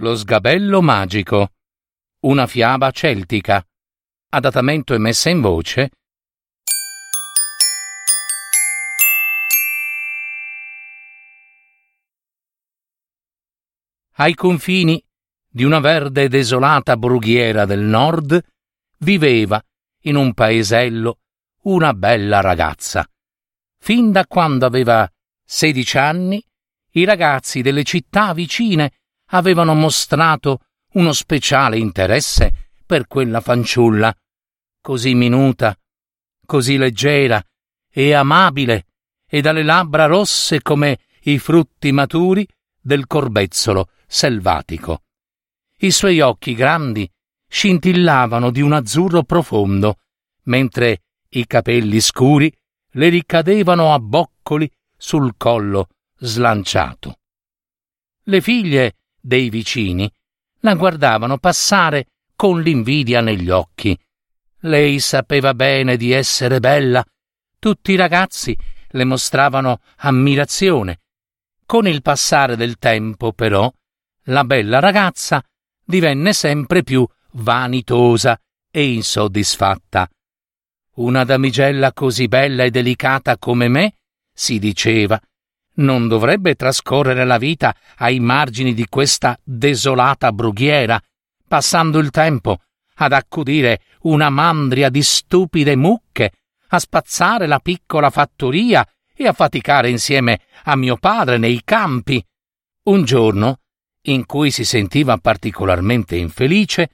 Lo sgabello magico. Una fiaba celtica. Adattamento e messa in voce ai confini di una verde e desolata brughiera del nord viveva in un paesello una bella ragazza. Fin da quando aveva sedici anni, i ragazzi delle città vicine avevano mostrato uno speciale interesse per quella fanciulla, così minuta, così leggera e amabile, e dalle labbra rosse come i frutti maturi del corbezzolo selvatico. I suoi occhi grandi scintillavano di un azzurro profondo, mentre i capelli scuri le ricadevano a boccoli sul collo slanciato. Le figlie dei vicini la guardavano passare con l'invidia negli occhi. Lei sapeva bene di essere bella. Tutti i ragazzi le mostravano ammirazione. Con il passare del tempo, però, la bella ragazza divenne sempre più vanitosa e insoddisfatta. Una damigella così bella e delicata come me, si diceva, non dovrebbe trascorrere la vita ai margini di questa desolata brughiera, passando il tempo ad accudire una mandria di stupide mucche, a spazzare la piccola fattoria e a faticare insieme a mio padre nei campi. Un giorno in cui si sentiva particolarmente infelice,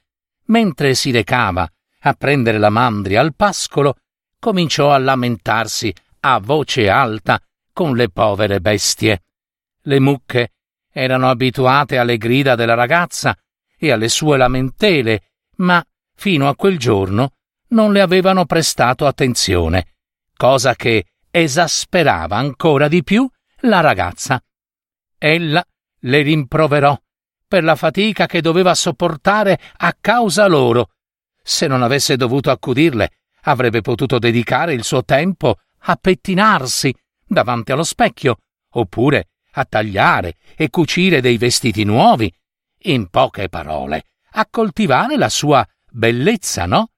mentre si recava a prendere la mandria al pascolo, cominciò a lamentarsi a voce alta con le povere bestie. Le mucche erano abituate alle grida della ragazza e alle sue lamentele, ma fino a quel giorno non le avevano prestato attenzione, cosa che esasperava ancora di più la ragazza. Ella le rimproverò per la fatica che doveva sopportare a causa loro. Se non avesse dovuto accudirle, avrebbe potuto dedicare il suo tempo a pettinarsi davanti allo specchio, oppure a tagliare e cucire dei vestiti nuovi. In poche parole, a coltivare la sua bellezza, no?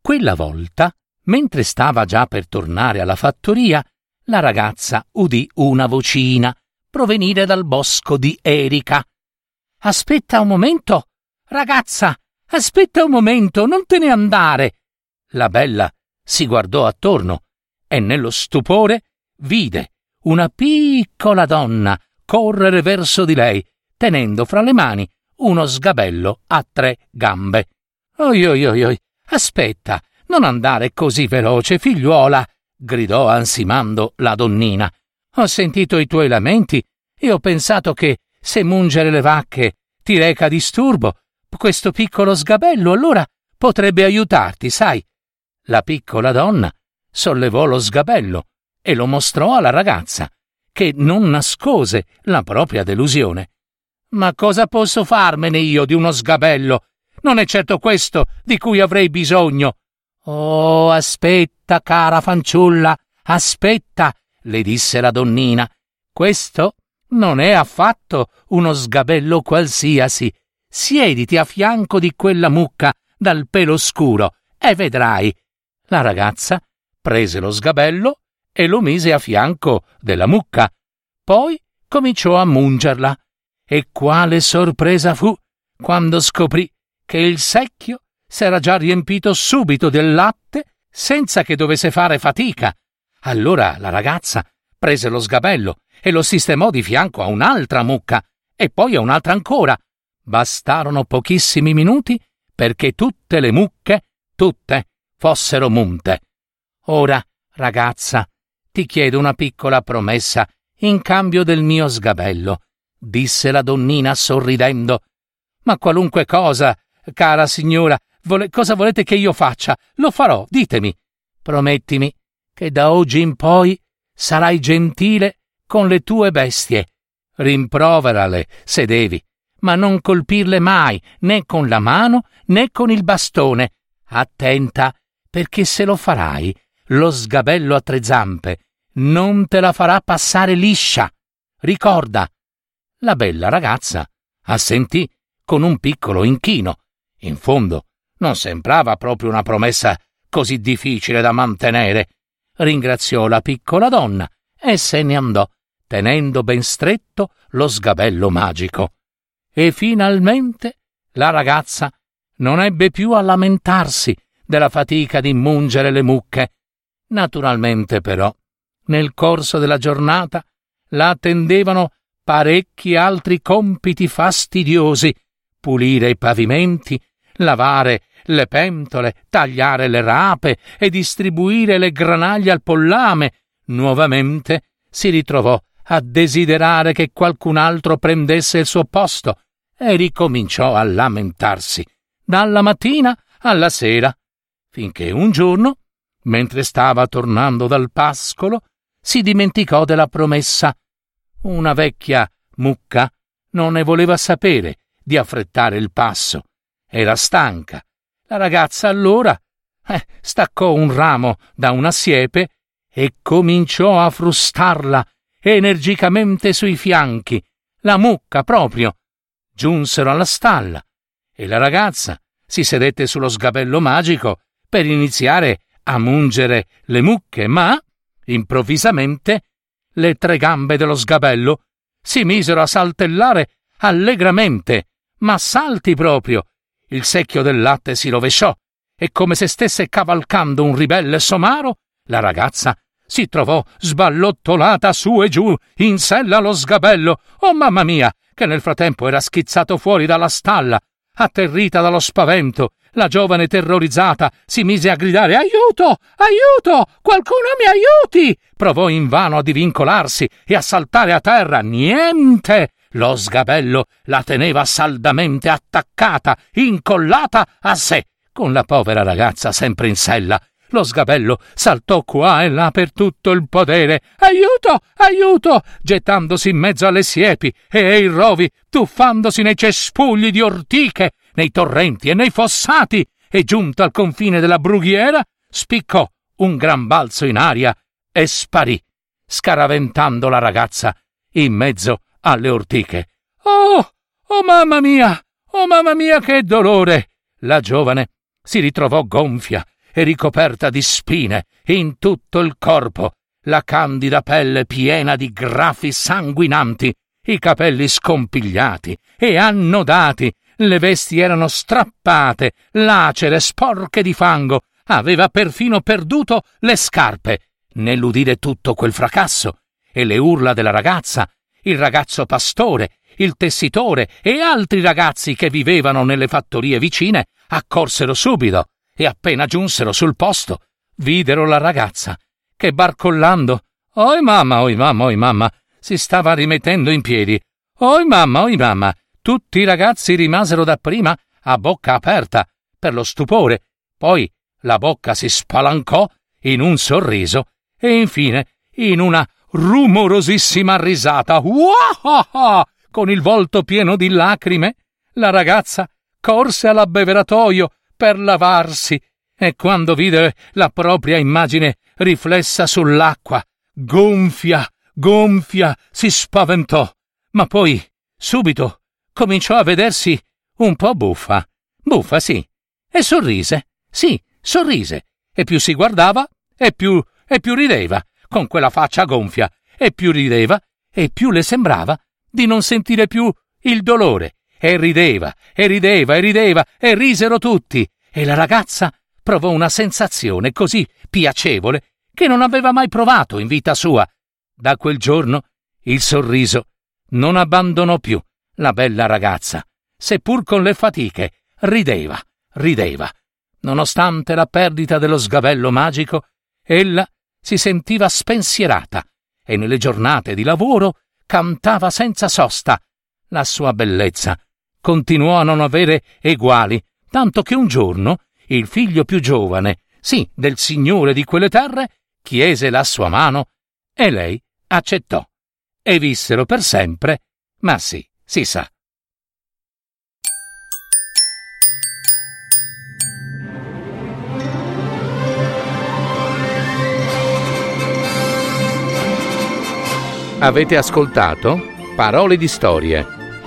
Quella volta, mentre stava già per tornare alla fattoria, la ragazza udì una vocina provenire dal bosco di Erika. Aspetta un momento. Ragazza, aspetta un momento, non te ne andare. La bella si guardò attorno e nello stupore vide una piccola donna correre verso di lei, tenendo fra le mani uno sgabello a tre gambe. Oi oi oi oi, aspetta, non andare così veloce, figliuola, gridò ansimando la donnina. Ho sentito i tuoi lamenti e ho pensato che se mungere le vacche ti reca disturbo, questo piccolo sgabello allora potrebbe aiutarti, sai. La piccola donna sollevò lo sgabello e lo mostrò alla ragazza, che non nascose la propria delusione. Ma cosa posso farmene io di uno sgabello? Non è certo questo di cui avrei bisogno. Oh, aspetta, cara fanciulla, aspetta, le disse la donnina. Questo non è affatto uno sgabello qualsiasi. Siediti a fianco di quella mucca dal pelo scuro e vedrai. La ragazza prese lo sgabello e lo mise a fianco della mucca. Poi cominciò a mungerla. E quale sorpresa fu quando scoprì che il secchio s'era già riempito subito del latte senza che dovesse fare fatica. Allora la ragazza prese lo sgabello e lo sistemò di fianco a un'altra mucca e poi a un'altra ancora. Bastarono pochissimi minuti perché tutte le mucche, tutte, fossero munte. Ora, ragazza, ti chiedo una piccola promessa in cambio del mio sgabello, disse la donnina sorridendo. Ma qualunque cosa, cara signora, vole- cosa volete che io faccia? Lo farò, ditemi. Promettimi che da oggi in poi sarai gentile con le tue bestie. Rimproverale, se devi, ma non colpirle mai, né con la mano né con il bastone. Attenta, perché se lo farai, lo sgabello a tre zampe non te la farà passare liscia. Ricorda. La bella ragazza assentì con un piccolo inchino. In fondo, non sembrava proprio una promessa così difficile da mantenere. Ringraziò la piccola donna e se ne andò, tenendo ben stretto lo sgabello magico. E finalmente la ragazza non ebbe più a lamentarsi della fatica di mungere le mucche. Naturalmente, però, nel corso della giornata la attendevano parecchi altri compiti fastidiosi pulire i pavimenti, lavare le pentole, tagliare le rape e distribuire le granaglie al pollame. Nuovamente si ritrovò a desiderare che qualcun altro prendesse il suo posto e ricominciò a lamentarsi dalla mattina alla sera, finché un giorno, mentre stava tornando dal pascolo, si dimenticò della promessa. Una vecchia mucca non ne voleva sapere di affrettare il passo. Era stanca. La ragazza allora eh, staccò un ramo da una siepe e cominciò a frustarla energicamente sui fianchi, la mucca proprio. Giunsero alla stalla e la ragazza si sedette sullo sgabello magico per iniziare a mungere le mucche, ma improvvisamente le tre gambe dello sgabello si misero a saltellare allegramente, ma salti proprio. Il secchio del latte si rovesciò e come se stesse cavalcando un ribelle somaro, la ragazza si trovò sballottolata su e giù in sella allo sgabello. Oh mamma mia, che nel frattempo era schizzato fuori dalla stalla. Atterrita dallo spavento, la giovane terrorizzata si mise a gridare Aiuto! Aiuto! Qualcuno mi aiuti! Provò invano a divincolarsi e a saltare a terra. Niente! Lo sgabello la teneva saldamente attaccata, incollata a sé, con la povera ragazza sempre in sella. Lo sgabello saltò qua e là per tutto il podere. Aiuto! Aiuto! gettandosi in mezzo alle siepi e ai rovi, tuffandosi nei cespugli di ortiche, nei torrenti e nei fossati, e giunto al confine della brughiera, spiccò un gran balzo in aria e sparì, scaraventando la ragazza in mezzo alle ortiche. Oh! Oh mamma mia! Oh mamma mia, che dolore! La giovane si ritrovò gonfia e ricoperta di spine in tutto il corpo, la candida pelle piena di grafi sanguinanti, i capelli scompigliati e annodati, le vesti erano strappate, lacere, sporche di fango, aveva perfino perduto le scarpe. Nell'udire tutto quel fracasso e le urla della ragazza, il ragazzo pastore, il tessitore e altri ragazzi che vivevano nelle fattorie vicine accorsero subito e appena giunsero sul posto videro la ragazza che barcollando Oi mamma, oi mamma, oi mamma si stava rimettendo in piedi. Oi mamma, oi mamma tutti i ragazzi rimasero dapprima a bocca aperta per lo stupore, poi la bocca si spalancò in un sorriso e infine in una rumorosissima risata. Uah! Con il volto pieno di lacrime, la ragazza corse all'abbeveratoio per lavarsi e quando vide la propria immagine riflessa sull'acqua, gonfia, gonfia, si spaventò, ma poi, subito, cominciò a vedersi un po' buffa. Buffa, sì. E sorrise. Sì, sorrise. E più si guardava, e più, e più rideva, con quella faccia gonfia. E più rideva, e più le sembrava di non sentire più il dolore e rideva, e rideva, e rideva, e risero tutti, e la ragazza provò una sensazione così piacevole che non aveva mai provato in vita sua. Da quel giorno il sorriso non abbandonò più la bella ragazza, seppur con le fatiche, rideva, rideva. Nonostante la perdita dello sgabello magico, ella si sentiva spensierata e nelle giornate di lavoro cantava senza sosta. La sua bellezza continuò a non avere eguali, tanto che un giorno il figlio più giovane, sì, del signore di quelle terre, chiese la sua mano e lei accettò. E vissero per sempre, ma sì, si sa. Avete ascoltato Parole di storie,